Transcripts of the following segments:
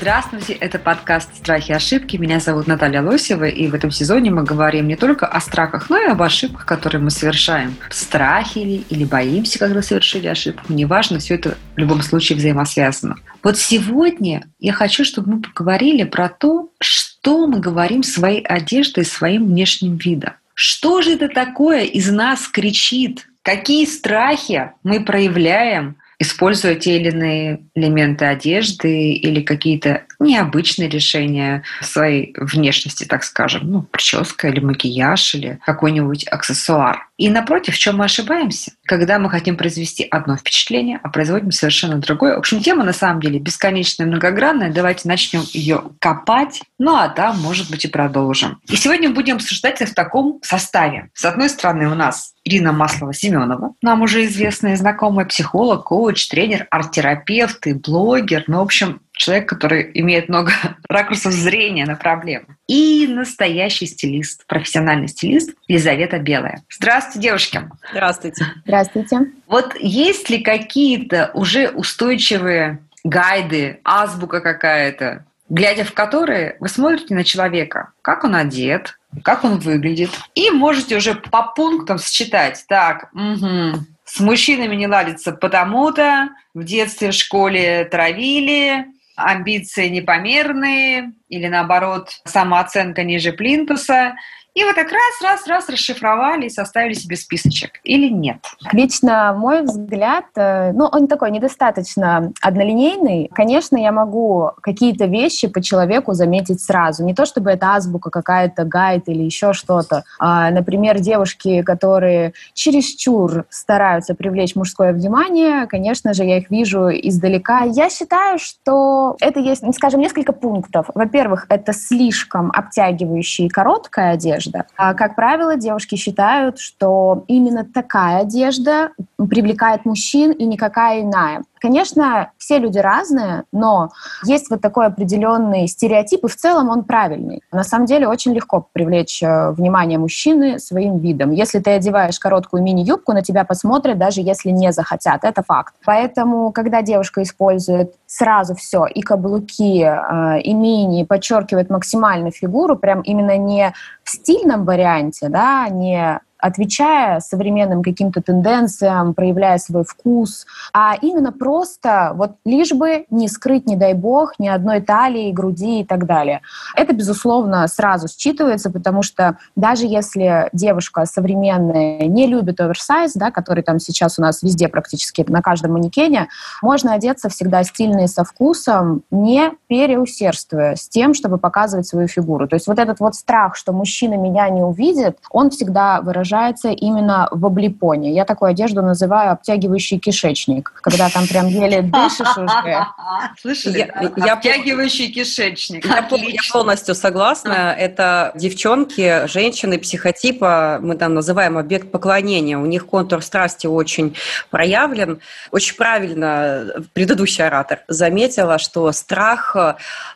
Здравствуйте, это подкаст «Страхи и ошибки». Меня зовут Наталья Лосева, и в этом сезоне мы говорим не только о страхах, но и об ошибках, которые мы совершаем. Страхи ли, или боимся, когда совершили ошибку, неважно, все это в любом случае взаимосвязано. Вот сегодня я хочу, чтобы мы поговорили про то, что мы говорим своей одеждой, своим внешним видом. Что же это такое из нас кричит? Какие страхи мы проявляем, используя те или иные элементы одежды или какие-то необычные решения своей внешности, так скажем, ну, прическа или макияж или какой-нибудь аксессуар. И напротив, в чем мы ошибаемся? Когда мы хотим произвести одно впечатление, а производим совершенно другое. В общем, тема на самом деле бесконечная, многогранная. Давайте начнем ее копать, ну а там, может быть, и продолжим. И сегодня будем обсуждать в таком составе. С одной стороны, у нас Ирина Маслова-Семенова, нам уже известная знакомая психолог, коуч, тренер, арт-терапевт и блогер. Ну, в общем, человек, который имеет много ракурсов зрения на проблему. И настоящий стилист, профессиональный стилист Елизавета Белая. Здравствуйте, девушки. Здравствуйте. Здравствуйте. Вот есть ли какие-то уже устойчивые гайды, азбука какая-то, глядя в которые вы смотрите на человека, как он одет, как он выглядит, и можете уже по пунктам считать, так, угу, с мужчинами не ладится потому-то, в детстве, в школе травили, амбиции непомерные или наоборот самооценка ниже плинтуса. И вот так раз, раз, раз расшифровали и составили себе списочек. Или нет? Лично мой взгляд, э, ну, он такой недостаточно однолинейный. Конечно, я могу какие-то вещи по человеку заметить сразу. Не то, чтобы это азбука какая-то, гайд или еще что-то. А, например, девушки, которые чересчур стараются привлечь мужское внимание, конечно же, я их вижу издалека. Я считаю, что это есть, скажем, несколько пунктов. Во-первых, это слишком обтягивающая и короткая одежда. А, как правило, девушки считают, что именно такая одежда привлекает мужчин и никакая иная. Конечно, все люди разные, но есть вот такой определенный стереотип, и в целом он правильный. На самом деле очень легко привлечь э, внимание мужчины своим видом. Если ты одеваешь короткую мини-юбку, на тебя посмотрят, даже если не захотят. Это факт. Поэтому, когда девушка использует сразу все, и каблуки, э, и мини, подчеркивает максимально фигуру, прям именно не в стильном варианте, да, не отвечая современным каким-то тенденциям, проявляя свой вкус, а именно просто вот лишь бы не скрыть, не дай бог, ни одной талии, груди и так далее. Это, безусловно, сразу считывается, потому что даже если девушка современная не любит оверсайз, да, который там сейчас у нас везде практически на каждом манекене, можно одеться всегда стильно и со вкусом, не переусердствуя с тем, чтобы показывать свою фигуру. То есть вот этот вот страх, что мужчина меня не увидит, он всегда выражается выражается именно в облипоне. Я такую одежду называю обтягивающий кишечник, когда там прям еле дышишь уже. Слышали? Я, обтягивающий кишечник. Я, я полностью согласна. Это девчонки, женщины психотипа, мы там называем объект поклонения. У них контур страсти очень проявлен. Очень правильно предыдущий оратор заметила, что страх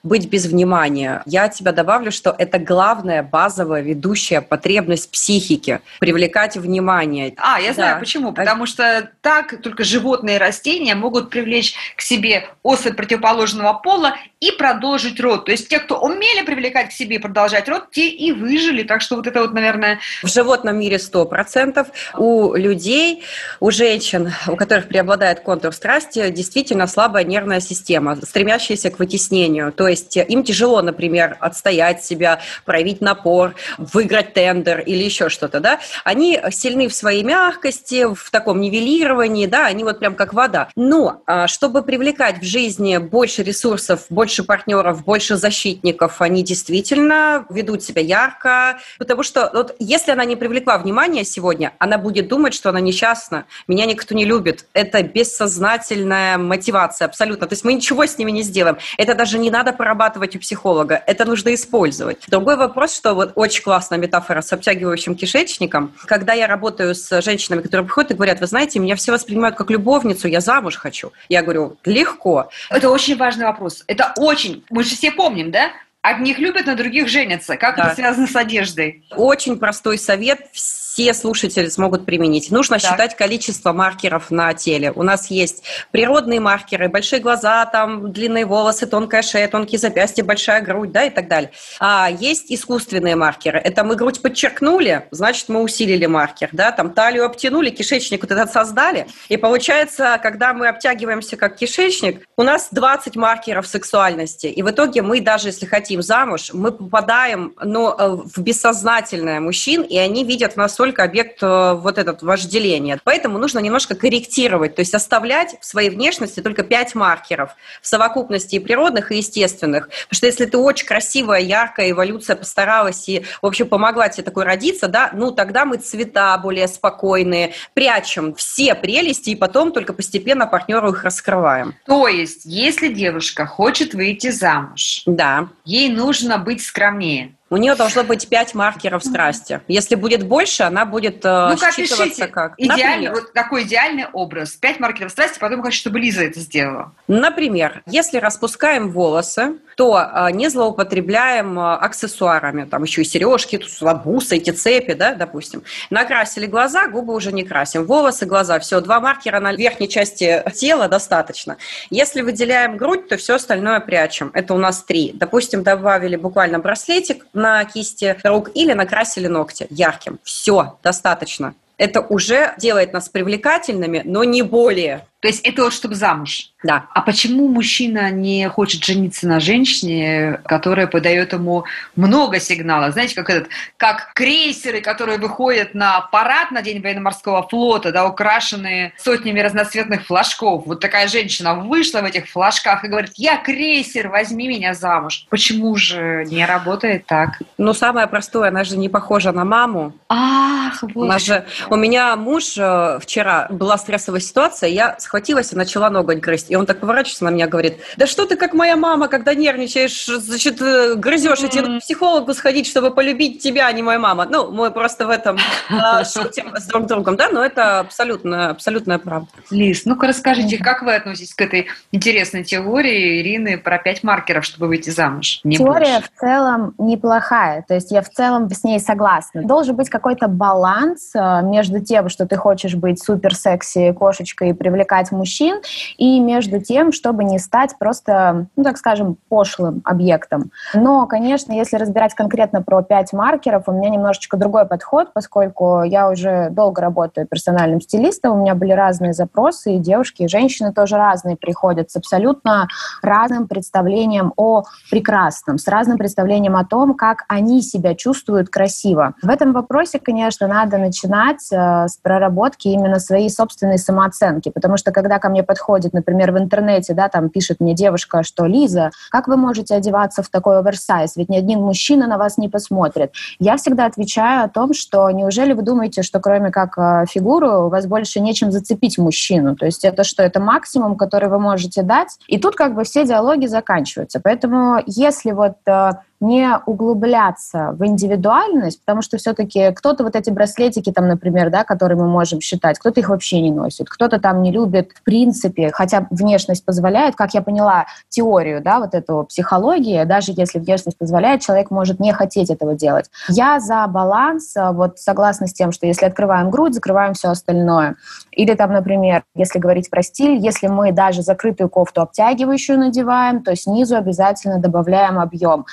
быть без внимания. Я тебя добавлю, что это главная базовая ведущая потребность психики привлекать внимание. А, я знаю да. почему. Потому что так только животные и растения могут привлечь к себе особь противоположного пола и продолжить род. То есть те, кто умели привлекать к себе и продолжать род, те и выжили. Так что вот это вот, наверное... В животном мире 100%. У людей, у женщин, у которых преобладает контур страсти, действительно слабая нервная система, стремящаяся к вытеснению. То есть им тяжело, например, отстоять себя, проявить напор, выиграть тендер или еще что-то. Да? Они сильны в своей мягкости, в таком нивелировании, да, они вот прям как вода. Но а, чтобы привлекать в жизни больше ресурсов, больше партнеров, больше защитников, они действительно ведут себя ярко, потому что вот если она не привлекла внимания сегодня, она будет думать, что она несчастна, меня никто не любит. Это бессознательная мотивация абсолютно. То есть мы ничего с ними не сделаем. Это даже не надо прорабатывать у психолога, это нужно использовать. Другой вопрос, что вот очень классная метафора с обтягивающим кишечником, девушкам, когда я работаю с женщинами, которые приходят и говорят, вы знаете, меня все воспринимают как любовницу, я замуж хочу. Я говорю, легко. Это очень важный вопрос. Это очень... Мы же все помним, да? Одних любят, на других женятся. Как да. это связано с одеждой? Очень простой совет все слушатели смогут применить. Нужно так. считать количество маркеров на теле. У нас есть природные маркеры, большие глаза, там длинные волосы, тонкая шея, тонкие запястья, большая грудь, да, и так далее. А есть искусственные маркеры. Это мы грудь подчеркнули, значит, мы усилили маркер, да, там талию обтянули, кишечник вот этот создали. И получается, когда мы обтягиваемся как кишечник, у нас 20 маркеров сексуальности. И в итоге мы даже, если хотим замуж, мы попадаем ну, э, в бессознательное мужчин, и они видят в нас только объект э, вот этот вожделения. Поэтому нужно немножко корректировать, то есть оставлять в своей внешности только 5 маркеров в совокупности и природных, и естественных. Потому что если ты очень красивая, яркая, эволюция постаралась и, в общем, помогла тебе такой родиться, да, ну тогда мы цвета более спокойные, прячем все прелести и потом только постепенно партнеру их раскрываем. То есть, если девушка хочет выйти замуж, да. Ей нужно быть скромнее. У нее должно быть пять маркеров страсти. Если будет больше, она будет э, ну, как считываться как. Идеальный, вот такой идеальный образ. Пять маркеров страсти, потом хочу, чтобы Лиза это сделала. Например, если распускаем волосы, то э, не злоупотребляем э, аксессуарами, там еще и сережки, бусы, эти цепи, да, допустим. Накрасили глаза, губы уже не красим. Волосы, глаза, все, два маркера на верхней части тела достаточно. Если выделяем грудь, то все остальное прячем. Это у нас три. Допустим, добавили буквально браслетик, на кисти рук или накрасили ногти ярким. Все, достаточно. Это уже делает нас привлекательными, но не более. То есть это вот чтобы замуж? Да. А почему мужчина не хочет жениться на женщине, которая подает ему много сигналов? Знаете, как этот, как крейсеры, которые выходят на парад на День военно-морского флота, да, украшенные сотнями разноцветных флажков. Вот такая женщина вышла в этих флажках и говорит, я крейсер, возьми меня замуж. Почему же не работает так? Ну, самое простое, она же не похожа на маму. Ах, вот. У, же, у меня муж э, вчера, была стрессовая ситуация, я схватилась и начала ноготь грызть. И он так поворачивается на меня, говорит, да что ты как моя мама, когда нервничаешь, значит, э, грызешь, и тебе к психологу сходить, чтобы полюбить тебя, а не моя мама. Ну, мы просто в этом а, шутим с друг другом, да, но это абсолютно, абсолютная правда. Лиз, ну-ка расскажите, как вы относитесь к этой интересной теории Ирины про пять маркеров, чтобы выйти замуж? Не Теория больше. в целом неплохая, то есть я в целом с ней согласна. Должен быть какой-то баланс э, между тем, что ты хочешь быть супер секси кошечкой и привлекать привлекать мужчин, и между тем, чтобы не стать просто, ну, так скажем, пошлым объектом. Но, конечно, если разбирать конкретно про пять маркеров, у меня немножечко другой подход, поскольку я уже долго работаю персональным стилистом, у меня были разные запросы, и девушки, и женщины тоже разные приходят с абсолютно разным представлением о прекрасном, с разным представлением о том, как они себя чувствуют красиво. В этом вопросе, конечно, надо начинать э, с проработки именно своей собственной самооценки, потому что когда ко мне подходит, например, в интернете, да, там пишет мне девушка, что Лиза, как вы можете одеваться в такой оверсайз? Ведь ни один мужчина на вас не посмотрит. Я всегда отвечаю о том, что неужели вы думаете, что кроме как э, фигуру у вас больше нечем зацепить мужчину? То есть это что? Это максимум, который вы можете дать. И тут как бы все диалоги заканчиваются. Поэтому если вот э, не углубляться в индивидуальность, потому что все-таки кто-то вот эти браслетики там, например, да, которые мы можем считать, кто-то их вообще не носит, кто-то там не любит в принципе, хотя внешность позволяет, как я поняла теорию, да, вот эту психологии, даже если внешность позволяет, человек может не хотеть этого делать. Я за баланс, а, вот согласна с тем, что если открываем грудь, закрываем все остальное. Или там, например, если говорить про стиль, если мы даже закрытую кофту обтягивающую надеваем, то снизу обязательно добавляем объем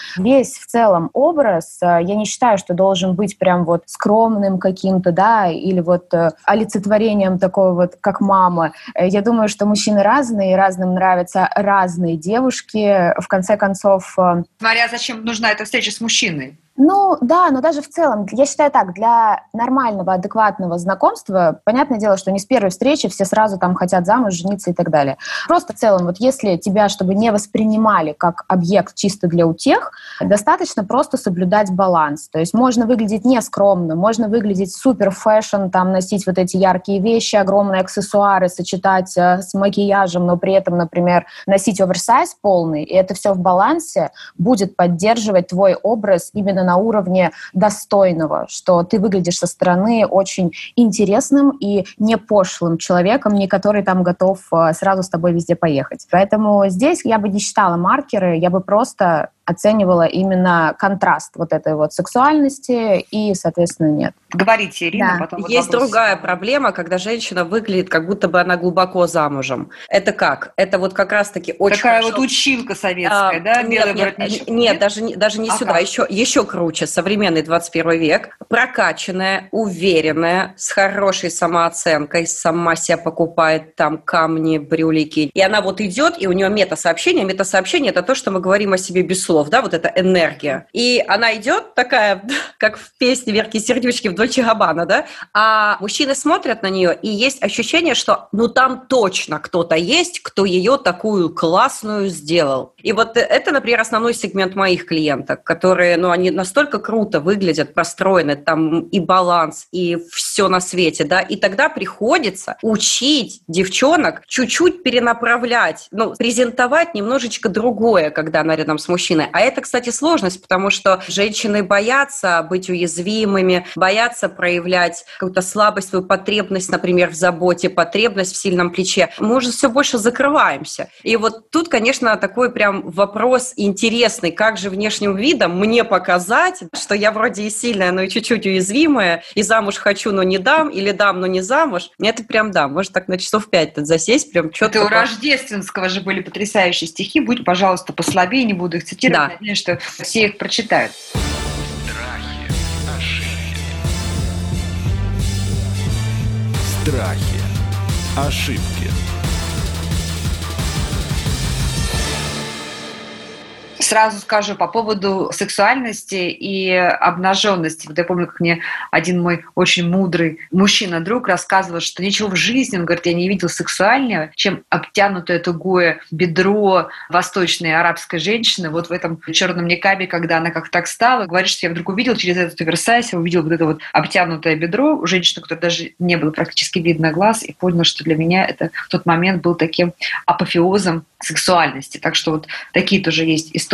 в целом образ, э, я не считаю, что должен быть прям вот скромным каким-то, да, или вот э, олицетворением такого вот, как мама. Э, я думаю, что мужчины разные, разным нравятся разные девушки. В конце концов... Смотря зачем нужна эта встреча с мужчиной. Ну да, но даже в целом, я считаю так, для нормального, адекватного знакомства, понятное дело, что не с первой встречи все сразу там хотят замуж, жениться и так далее. Просто в целом, вот если тебя, чтобы не воспринимали как объект чисто для утех, достаточно просто соблюдать баланс. То есть можно выглядеть нескромно, можно выглядеть супер fashion, там носить вот эти яркие вещи, огромные аксессуары, сочетать э, с макияжем, но при этом, например, носить оверсайз полный, и это все в балансе будет поддерживать твой образ именно на уровне достойного, что ты выглядишь со стороны очень интересным и не пошлым человеком, не который там готов э, сразу с тобой везде поехать. Поэтому здесь я бы не считала маркеры, я бы просто оценивала именно контраст вот этой вот сексуальности и, соответственно, нет. Говорите, Ирина, да. потом вот Есть вопрос. другая проблема, когда женщина выглядит, как будто бы она глубоко замужем. Это как? Это вот как раз-таки очень Такая хорошо- вот училка советская, А, да, нет, белый нет, воротничок? Нет, даже, не- даже не А сюда, как? еще, еще круче. Современный 21 век. Прокачанная, уверенная, с хорошей самооценкой, сама себя покупает там камни, брюлики. И она вот идет, и у нее мета-сообщение. Мета-сообщение – это то, что мы говорим о себе без слов, да, вот эта энергия. И она идет такая, как в песне Верки Сердючки в Дольче Габбана, да, а мужчины смотрят на нее, и есть ощущение, что ну там точно кто-то есть, кто ее такую классную сделал. И вот это, например, основной сегмент моих клиенток, которые, ну, они настолько круто выглядят, простроены, там и баланс, и все на свете, да, и тогда приходится учить девчонок чуть-чуть перенаправлять, ну, презентовать немножечко другое, когда она рядом с мужчиной. А это, кстати, сложность, потому что женщины боятся быть уязвимыми, боятся проявлять какую-то слабость, свою потребность, например, в заботе, потребность в сильном плече. Мы уже все больше закрываемся. И вот тут, конечно, такой прям вопрос интересный, как же внешним видом мне показать, что я вроде и сильная, но и чуть-чуть уязвимая, и замуж хочу, но не дам, или дам, но не замуж. Это прям да, может так на часов пять тут засесть, прям четко. Это у Рождественского же были потрясающие стихи. Будь, пожалуйста, послабее, не буду их цитировать. Да. Надеюсь, что все их прочитают. Страхи, ошибки, Страхи. Ошибки. Сразу скажу по поводу сексуальности и обнаженности. Вот я помню, как мне один мой очень мудрый мужчина-друг рассказывал, что ничего в жизни, он говорит, я не видел сексуальнее, чем обтянутое тугое бедро восточной арабской женщины вот в этом черном никабе, когда она как так стала. Говорит, что я вдруг увидел через этот оверсайз, я увидел вот это вот обтянутое бедро у женщины, которой даже не было практически видно глаз, и понял, что для меня это в тот момент был таким апофеозом сексуальности. Так что вот такие тоже есть истории.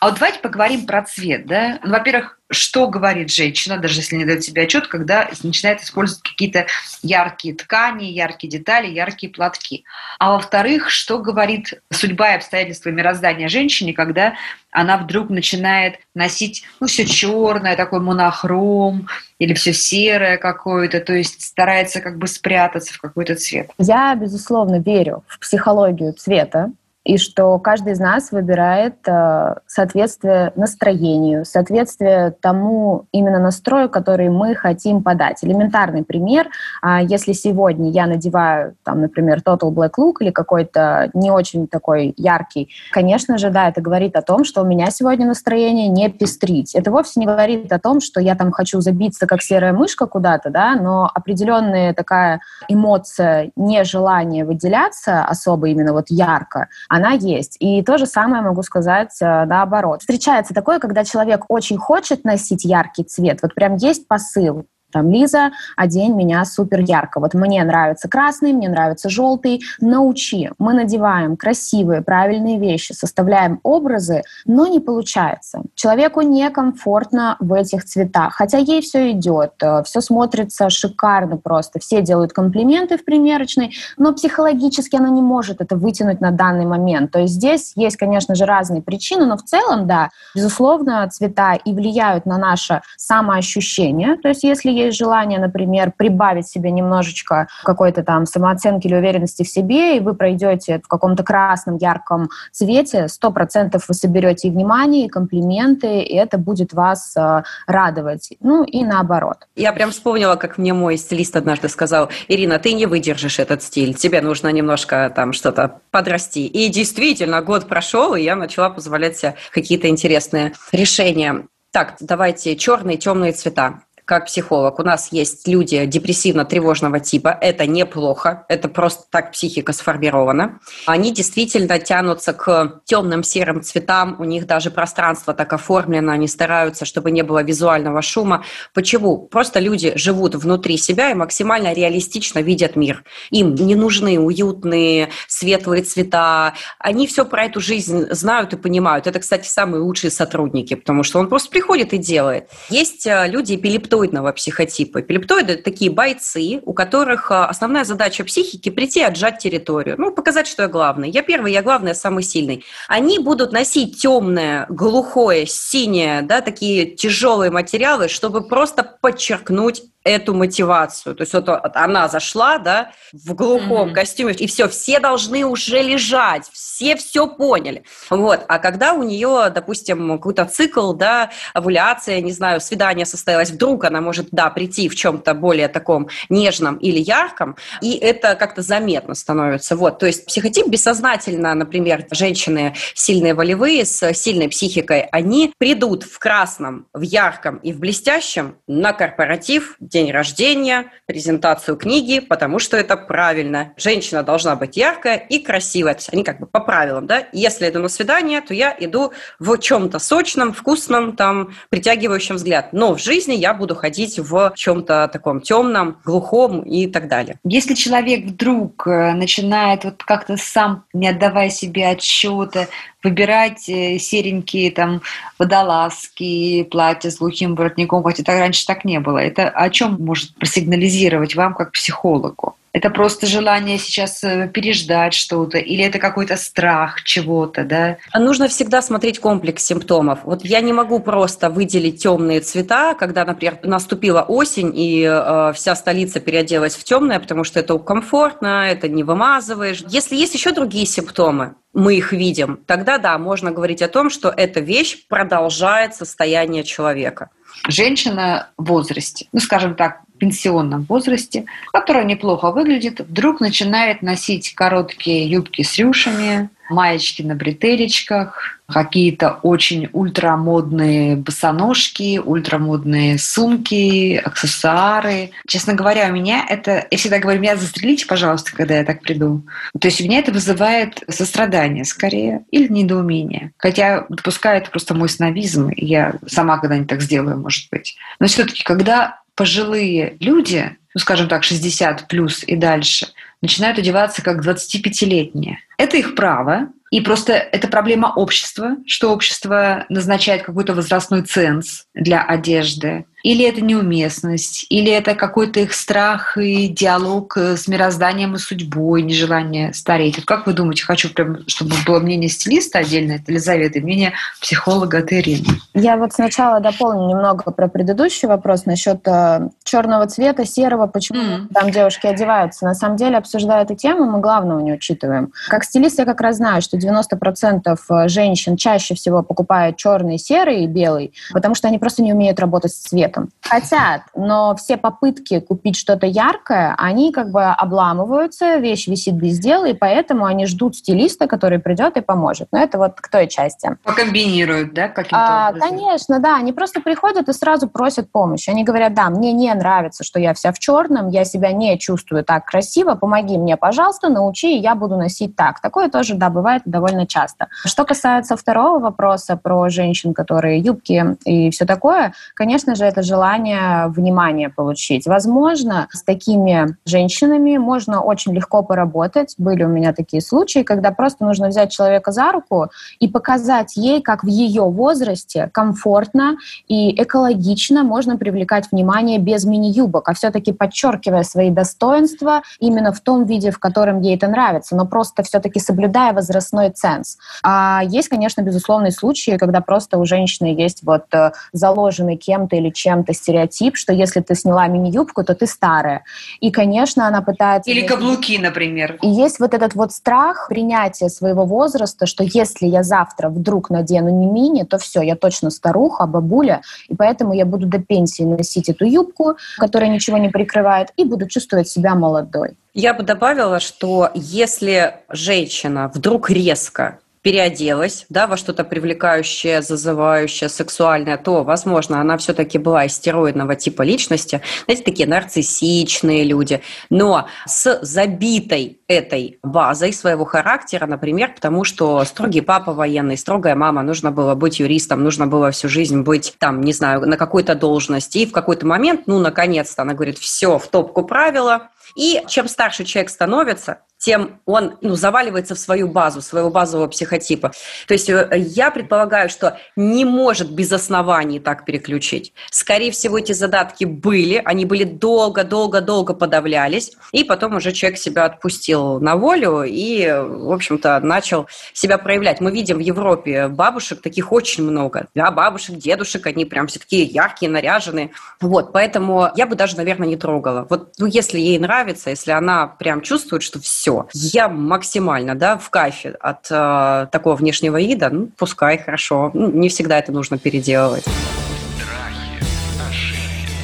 А вот давайте поговорим про цвет. Да? Ну, во-первых, что говорит женщина, даже если не дает себе отчет, когда начинает использовать какие-то яркие ткани, яркие детали, яркие платки. А во-вторых, что говорит судьба и обстоятельства мироздания женщине, когда она вдруг начинает носить ну, все черное, такой монохром, или все серое какое-то, то есть старается как бы спрятаться в какой-то цвет. Я, безусловно, верю в психологию цвета, и что каждый из нас выбирает э, соответствие настроению, соответствие тому именно настрою, который мы хотим подать. Элементарный пример, а если сегодня я надеваю, там, например, Total Black Look или какой-то не очень такой яркий, конечно же, да, это говорит о том, что у меня сегодня настроение не пестрить. Это вовсе не говорит о том, что я там хочу забиться как серая мышка куда-то, да, но определенная такая эмоция, нежелание выделяться особо именно вот ярко, она есть. И то же самое могу сказать э, наоборот. Встречается такое, когда человек очень хочет носить яркий цвет, вот прям есть посыл, там, Лиза, одень меня супер ярко. Вот мне нравится красный, мне нравится желтый. Научи. Мы надеваем красивые, правильные вещи, составляем образы, но не получается. Человеку некомфортно в этих цветах. Хотя ей все идет, все смотрится шикарно просто. Все делают комплименты в примерочной, но психологически она не может это вытянуть на данный момент. То есть здесь есть, конечно же, разные причины, но в целом, да, безусловно, цвета и влияют на наше самоощущение. То есть если есть желание, например, прибавить себе немножечко какой-то там самооценки или уверенности в себе, и вы пройдете в каком-то красном, ярком цвете, сто процентов вы соберете и внимание, и комплименты, и это будет вас э, радовать. Ну и наоборот. Я прям вспомнила, как мне мой стилист однажды сказал, Ирина, ты не выдержишь этот стиль, тебе нужно немножко там что-то подрасти. И действительно, год прошел, и я начала позволять себе какие-то интересные решения. Так, давайте черные, темные цвета. Как психолог. У нас есть люди депрессивно-тревожного типа. Это неплохо. Это просто так психика сформирована. Они действительно тянутся к темным серым цветам. У них даже пространство так оформлено. Они стараются, чтобы не было визуального шума. Почему? Просто люди живут внутри себя и максимально реалистично видят мир. Им не нужны уютные, светлые цвета. Они все про эту жизнь знают и понимают. Это, кстати, самые лучшие сотрудники, потому что он просто приходит и делает. Есть э, люди эпилептоидного психотипа. Эпилептоиды – такие бойцы, у которых э, основная задача психики – прийти и отжать территорию. Ну, показать, что я главный. Я первый, я главный, я самый сильный. Они будут носить темное, глухое, синее, да, такие тяжелые материалы, чтобы просто подчеркнуть эту мотивацию. То есть вот она зашла, да, в глухом mm-hmm. костюме, и все, все должны уже лежать, все все поняли. Вот. А когда у нее, допустим, какой-то цикл, да, овуляция, не знаю, свидание состоялось, вдруг она может, да, прийти в чем-то более таком нежном или ярком, и это как-то заметно становится. Вот. То есть психотип бессознательно, например, женщины сильные волевые, с сильной психикой, они придут в красном, в ярком и в блестящем на корпоратив, день рождения, презентацию книги, потому что это правильно. Женщина должна быть яркая и красивая. То есть они как бы по правилам, да. Если иду на свидание, то я иду в чем-то сочном, вкусном, там, притягивающем взгляд. Но в жизни я буду ходить в чем-то таком темном, глухом и так далее. Если человек вдруг э, начинает вот как-то сам, не отдавая себе отчета, выбирать э, серенькие там водолазки, платья с глухим воротником, хотя это раньше так не было. Это о чем может просигнализировать вам как психологу? Это просто желание сейчас э, переждать что-то, или это какой-то страх чего-то, да? Нужно всегда смотреть комплекс симптомов. Вот я не могу просто выделить темные цвета, когда, например, наступила осень и э, вся столица переоделась в темное, потому что это комфортно, это не вымазываешь. Если есть еще другие симптомы, мы их видим, тогда да, можно говорить о том, что эта вещь продолжает состояние человека. Женщина в возрасте, ну, скажем так, пенсионном возрасте, которая неплохо выглядит, вдруг начинает носить короткие юбки с рюшами, маечки на бретелечках, какие-то очень ультрамодные босоножки, ультрамодные сумки, аксессуары. Честно говоря, у меня это... Я всегда говорю, меня застрелите, пожалуйста, когда я так приду. То есть у меня это вызывает сострадание скорее или недоумение. Хотя допускаю это просто мой снобизм, и я сама когда-нибудь так сделаю, может быть. Но все таки когда пожилые люди, ну, скажем так, 60 плюс и дальше, начинают одеваться как 25-летние. Это их право, и просто это проблема общества, что общество назначает какой-то возрастной ценз для одежды. Или это неуместность, или это какой-то их страх и диалог э, с мирозданием и судьбой, нежелание стареть. Вот как вы думаете, хочу прям, чтобы было мнение стилиста отдельно, это Елизавета, и мнение психолога от Ирины? Я вот сначала дополню немного про предыдущий вопрос насчет э, черного цвета, серого, почему mm. там девушки одеваются. На самом деле, обсуждая эту тему, мы главного не учитываем. Как стилист я как раз знаю, что 90% э, женщин чаще всего покупают черный, серый и белый, потому что они просто не умеют работать с цветом человеком. Хотят, но все попытки купить что-то яркое, они как бы обламываются, вещь висит без дела, и поэтому они ждут стилиста, который придет и поможет. Но это вот к той части. Покомбинируют, да, каким-то а, образом? Конечно, да. Они просто приходят и сразу просят помощи. Они говорят, да, мне не нравится, что я вся в черном, я себя не чувствую так красиво, помоги мне, пожалуйста, научи, и я буду носить так. Такое тоже, да, бывает довольно часто. Что касается второго вопроса про женщин, которые юбки и все такое, конечно же, это желание внимания получить. Возможно, с такими женщинами можно очень легко поработать. Были у меня такие случаи, когда просто нужно взять человека за руку и показать ей, как в ее возрасте комфортно и экологично можно привлекать внимание без мини-юбок, а все-таки подчеркивая свои достоинства именно в том виде, в котором ей это нравится, но просто все-таки соблюдая возрастной ценз. А есть, конечно, безусловные случаи, когда просто у женщины есть вот э, заложенный кем-то или чем чем-то стереотип, что если ты сняла мини-юбку, то ты старая. И, конечно, она пытается... Или каблуки, например. И есть вот этот вот страх принятия своего возраста, что если я завтра вдруг надену не мини, то все, я точно старуха, бабуля, и поэтому я буду до пенсии носить эту юбку, которая ничего не прикрывает, и буду чувствовать себя молодой. Я бы добавила, что если женщина вдруг резко переоделась, да, во что-то привлекающее, зазывающее, сексуальное, то, возможно, она все-таки была истероидного типа личности. Знаете, такие нарциссичные люди. Но с забитой этой базой своего характера, например, потому что строгий папа военный, строгая мама, нужно было быть юристом, нужно было всю жизнь быть там, не знаю, на какой-то должности. И в какой-то момент, ну, наконец-то, она говорит, все, в топку правила. И чем старше человек становится, тем он ну, заваливается в свою базу, своего базового психотипа. То есть э, я предполагаю, что не может без оснований так переключить. Скорее всего, эти задатки были, они были долго-долго-долго подавлялись, и потом уже человек себя отпустил на волю и, в общем-то, начал себя проявлять. Мы видим в Европе бабушек таких очень много. Да, бабушек, дедушек, они прям все такие яркие, наряженные. Вот, поэтому я бы даже, наверное, не трогала. Вот, ну, если ей нравится, если она прям чувствует, что все все. Я максимально, да, в кайфе от э, такого внешнего вида, ну, пускай, хорошо. Ну, не всегда это нужно переделывать. Страхи, ошибки.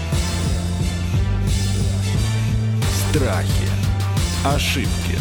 Страхи, ошибки.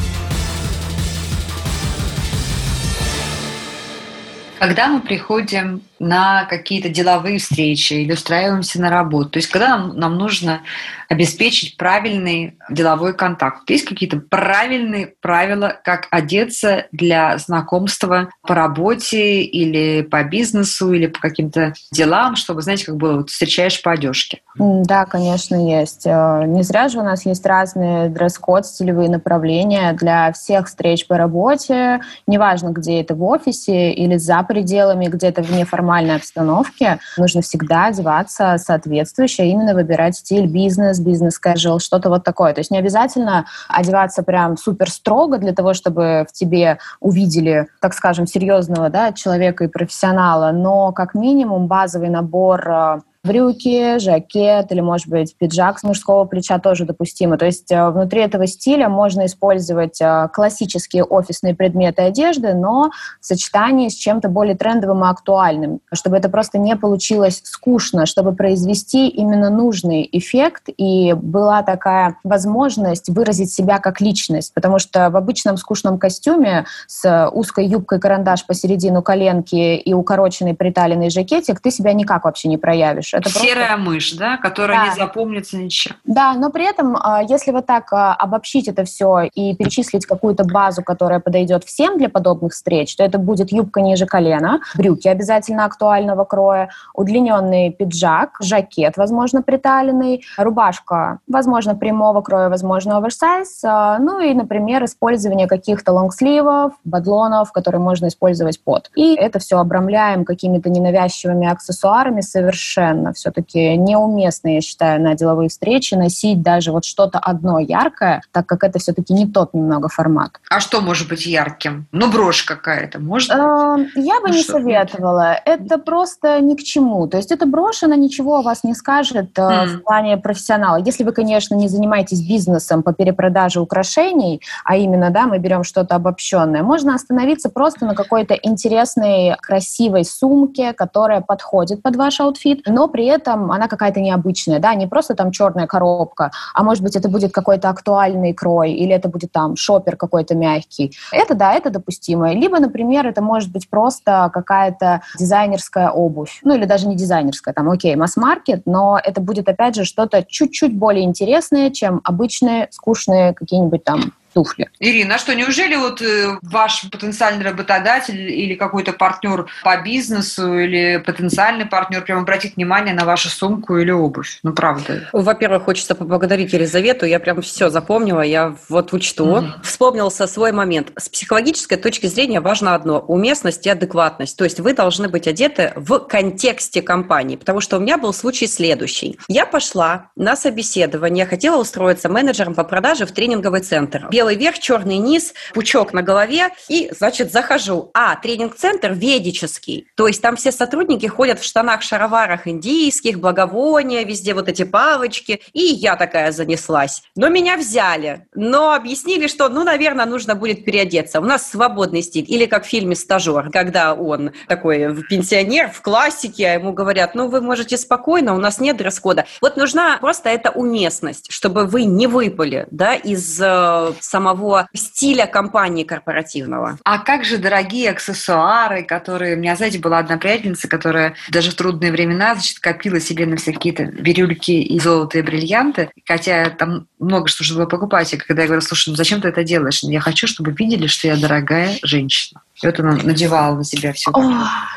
Когда мы приходим на какие-то деловые встречи или устраиваемся на работу, то есть когда нам, нам нужно обеспечить правильный деловой контакт. Есть какие-то правильные правила, как одеться для знакомства по работе или по бизнесу, или по каким-то делам, чтобы, знаете, как было, вот встречаешь по одежке? Да, конечно, есть. Э, не зря же у нас есть разные дресс-код, стилевые направления для всех встреч по работе, неважно, где это в офисе или за пределами, где-то в неформальной обстановке, нужно всегда одеваться соответствующе, именно выбирать стиль бизнес, бизнес-casual, что-то вот такое. Есть не обязательно одеваться прям супер строго для того, чтобы в тебе увидели, так скажем, серьезного да, человека и профессионала, но как минимум базовый набор э, брюки, жакет или, может быть, пиджак с мужского плеча тоже допустимо. То есть э, внутри этого стиля можно использовать э, классические офисные предметы одежды, но в сочетании с чем-то более трендовым и актуальным, чтобы это просто не получилось скучно, чтобы произвести именно нужный эффект и была такая возможность выразить себя как личность, потому что в обычном скучном костюме с узкой юбкой карандаш посередину коленки и укороченный приталенный жакетик ты себя никак вообще не проявишь мышь. Это Серая просто... мышь, да, которая да. не запомнится ничем. Да, но при этом, а, если вот так а, обобщить это все и перечислить какую-то базу, которая подойдет всем для подобных встреч, то это будет юбка ниже колена, брюки обязательно актуального кроя, удлиненный пиджак, жакет, возможно, приталенный, рубашка, возможно, прямого кроя, возможно, оверсайз, а, ну и, например, использование каких-то лонгсливов, бадлонов, которые можно использовать под. И это все обрамляем какими-то ненавязчивыми аксессуарами совершенно совершенно все-таки неуместно, я считаю, на деловые встречи носить даже вот что-то одно яркое, так как это все-таки не тот немного формат. А что может быть ярким? Ну, брошь какая-то, может эм, Я бы ну, не советовала. Это просто ни к чему. То есть эта брошь, она ничего о вас не скажет мм. в плане профессионала. Если вы, конечно, не занимаетесь бизнесом по перепродаже украшений, а именно, да, мы берем что-то обобщенное, можно остановиться просто на какой-то интересной, красивой сумке, которая подходит под ваш аутфит, но при этом она какая-то необычная, да, не просто там черная коробка, а может быть это будет какой-то актуальный крой, или это будет там шопер какой-то мягкий. Это, да, это допустимо. Либо, например, это может быть просто какая-то дизайнерская обувь, ну или даже не дизайнерская, там, окей, масс-маркет, но это будет, опять же, что-то чуть-чуть более интересное, чем обычные скучные какие-нибудь там туфли. Ирина, а что, неужели вот э, ваш потенциальный работодатель или какой-то партнер по бизнесу или потенциальный партнер прям обратит внимание на вашу сумку или обувь? Ну, правда. Во-первых, хочется поблагодарить Елизавету. Я прям все запомнила, я вот учту. Mm-hmm. Вспомнился свой момент. С психологической точки зрения важно одно – уместность и адекватность. То есть вы должны быть одеты в контексте компании. Потому что у меня был случай следующий. Я пошла на собеседование, хотела устроиться менеджером по продаже в тренинговый центр белый верх, черный низ, пучок на голове, и, значит, захожу. А, тренинг-центр ведический, то есть там все сотрудники ходят в штанах-шароварах индийских, благовония, везде вот эти палочки, и я такая занеслась. Но меня взяли, но объяснили, что, ну, наверное, нужно будет переодеться. У нас свободный стиль, или как в фильме «Стажер», когда он такой пенсионер в классике, а ему говорят, ну, вы можете спокойно, у нас нет дресс-кода. Вот нужна просто эта уместность, чтобы вы не выпали, да, из э, самого стиля компании корпоративного. А как же дорогие аксессуары, которые... У меня, знаете, была одна приятельница, которая даже в трудные времена значит, копила себе на все какие-то бирюльки и золотые бриллианты, хотя там много что нужно было покупать. И когда я говорю, слушай, ну зачем ты это делаешь? Я хочу, чтобы видели, что я дорогая женщина. И вот она надевала на себя все.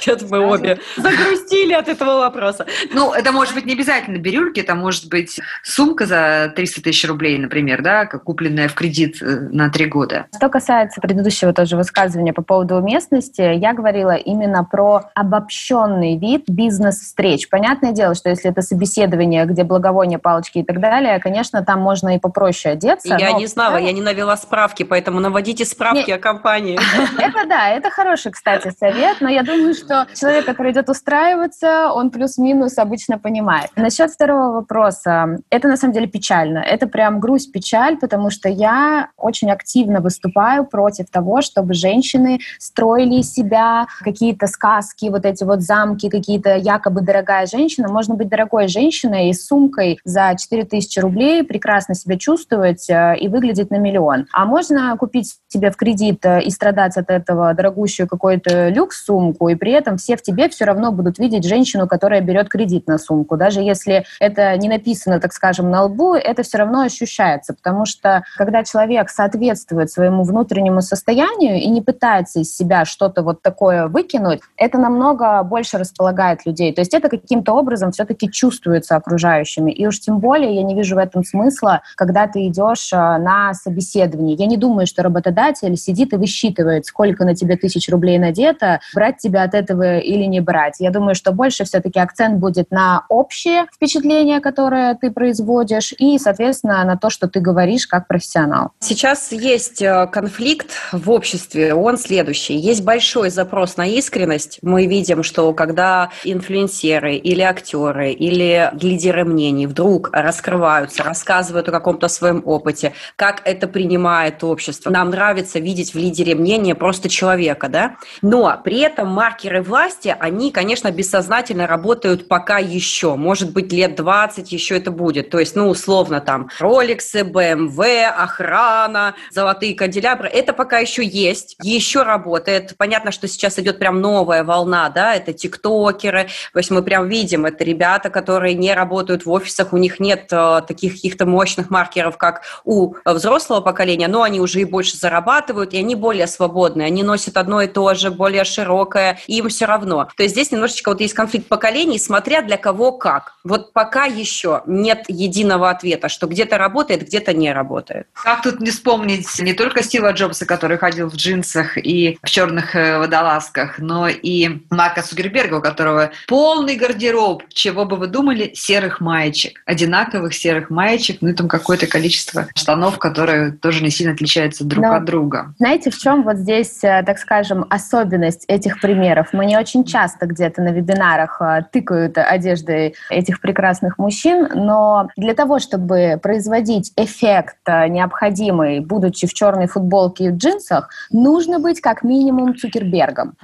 Что-то мы обе загрустили от этого вопроса. Ну, это может быть не обязательно бирюльки, это может быть сумка за 300 тысяч рублей, например, да, купленная в кредит э, на три года. Что касается предыдущего тоже высказывания по поводу уместности, я говорила именно про обобщенный вид бизнес-встреч. Понятное дело, что если это собеседование, где благовония, палочки и так далее, конечно, там можно и попроще одеться. Я не знала, я не навела справки, поэтому наводите справки о компании. Это да, это хороший, кстати, совет, но я думаю, что человек, который идет устраиваться, он плюс-минус обычно понимает. Насчет второго вопроса, это на самом деле печально. Это прям грусть, печаль, потому что я очень активно выступаю против того, чтобы женщины строили себя какие-то сказки, вот эти вот замки, какие-то якобы дорогая женщина. Можно быть дорогой женщиной и сумкой за 4000 рублей, прекрасно себя чувствовать э, и выглядеть на миллион. А можно купить себе в кредит э, и страдать от этого дорогущую какую-то люкс-сумку, и при этом все в тебе все равно будут видеть женщину, которая берет кредит на сумку. Даже если это не написано, так скажем, на лбу, это все равно ощущается, потому что когда человек соответствует своему внутреннему состоянию и не пытается из себя что-то вот такое выкинуть, это намного больше располагает людей. То есть это каким-то образом все-таки чувствуется окружающими. И уж тем более я не вижу в этом смысла, когда ты идешь э, на собеседование. Я не думаю, что работодатель сидит и высчитывает, сколько на тебе тысяч рублей надето, брать тебя от этого или не брать. Я думаю, что больше все-таки акцент будет на общее впечатление, которое ты производишь, и, соответственно, на то, что ты говоришь как профессионал. Сейчас есть э, конфликт в обществе, он следующий. Есть большой запрос на искренность. Мы видим, что когда инфлюенсеры или актеры или лидеры мнений вдруг раскрываются, рассказывают о каком-то своем опыте, как это принимает общество. Нам нравится видеть в лидере мнения просто человека, да, но при этом маркеры власти, они, конечно, бессознательно работают пока еще, может быть, лет 20 еще это будет, то есть, ну, условно, там, роликсы, BMW, охрана, золотые канделябры, это пока еще есть, еще работает, понятно, что сейчас идет прям новая волна, да, это тиктокеры, то есть мы прям видим, это ребята, которые не работают в офисах, у них нет э, таких каких-то мощных маркеров, как у взрослого поколения, но они уже и больше зарабатывают, и они более свободные, они носят одно и то же, более широкое, им все равно. То есть здесь немножечко вот есть конфликт поколений, смотря для кого как. Вот пока еще нет единого ответа, что где-то работает, где-то не работает. Как тут не вспомнить не только Стива Джобса, который ходил в джинсах и в черных э, водолазках, но и Марка Сугерберга, у которого полный гардероб, чего бы вы думали, серых маечек, одинаковых серых маечек, ну и там какое-то количество штанов, которые тоже не сильно отличаются друг но, от друга. Знаете, в чем вот здесь э, так скажем, особенность этих примеров. Мы не очень часто где-то на вебинарах э, тыкают одеждой этих прекрасных мужчин, но для того, чтобы производить эффект э, необходимый, будучи в черной футболке и в джинсах, нужно быть как минимум Цукербергом.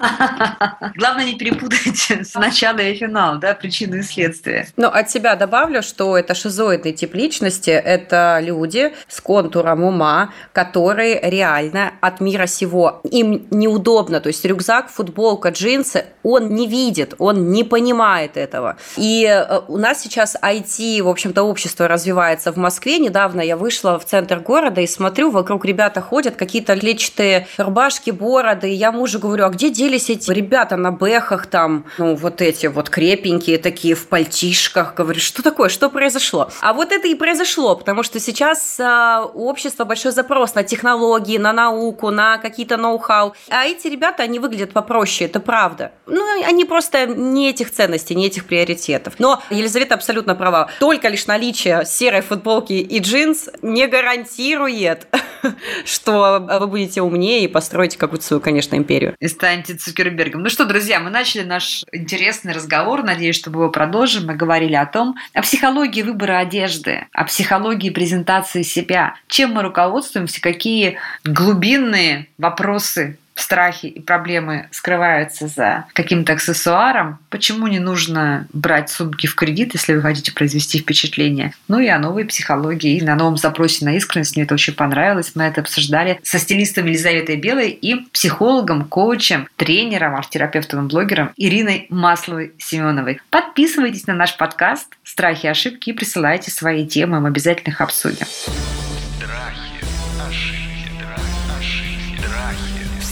Главное не перепутать начало и финал, да, причины и следствия. Но от себя добавлю, что это шизоидный тип личности, это люди с контуром ума, которые реально от мира сего, им неудобно. То есть рюкзак, футболка, джинсы, он не видит, он не понимает этого. И э, у нас сейчас IT, в общем-то, общество развивается в Москве. Недавно я вышла в центр города и смотрю, вокруг ребята ходят, какие-то клетчатые рубашки, бороды. И я мужу говорю, а где делись эти ребята на бэхах там, ну, вот эти вот крепенькие такие в пальтишках? Говорю, что такое, что произошло? А вот это и произошло, потому что сейчас а, у общества большой запрос на технологии, на науку, на какие-то ноу-хау. А эти ребята, они выглядят попроще, это правда. Ну, они просто не этих ценностей, не этих приоритетов. Но Елизавета абсолютно права. Только лишь наличие серой футболки и джинс не гарантирует, что вы будете умнее и построите какую-то свою, конечно, империю. И станете Цукербергом. Ну что, друзья, мы начали наш интересный разговор. Надеюсь, что мы его продолжим. Мы говорили о том, о психологии выбора одежды, о психологии презентации себя. Чем мы руководствуемся, какие глубинные вопросы страхи и проблемы скрываются за каким-то аксессуаром, почему не нужно брать сумки в кредит, если вы хотите произвести впечатление. Ну и о новой психологии, и на новом запросе на искренность. Мне это очень понравилось. Мы это обсуждали со стилистом Елизаветой Белой и психологом, коучем, тренером, арт-терапевтом и блогером Ириной Масловой-Семеновой. Подписывайтесь на наш подкаст «Страхи и ошибки» и присылайте свои темы, мы обязательно их обсудим. Страхи, ошибки,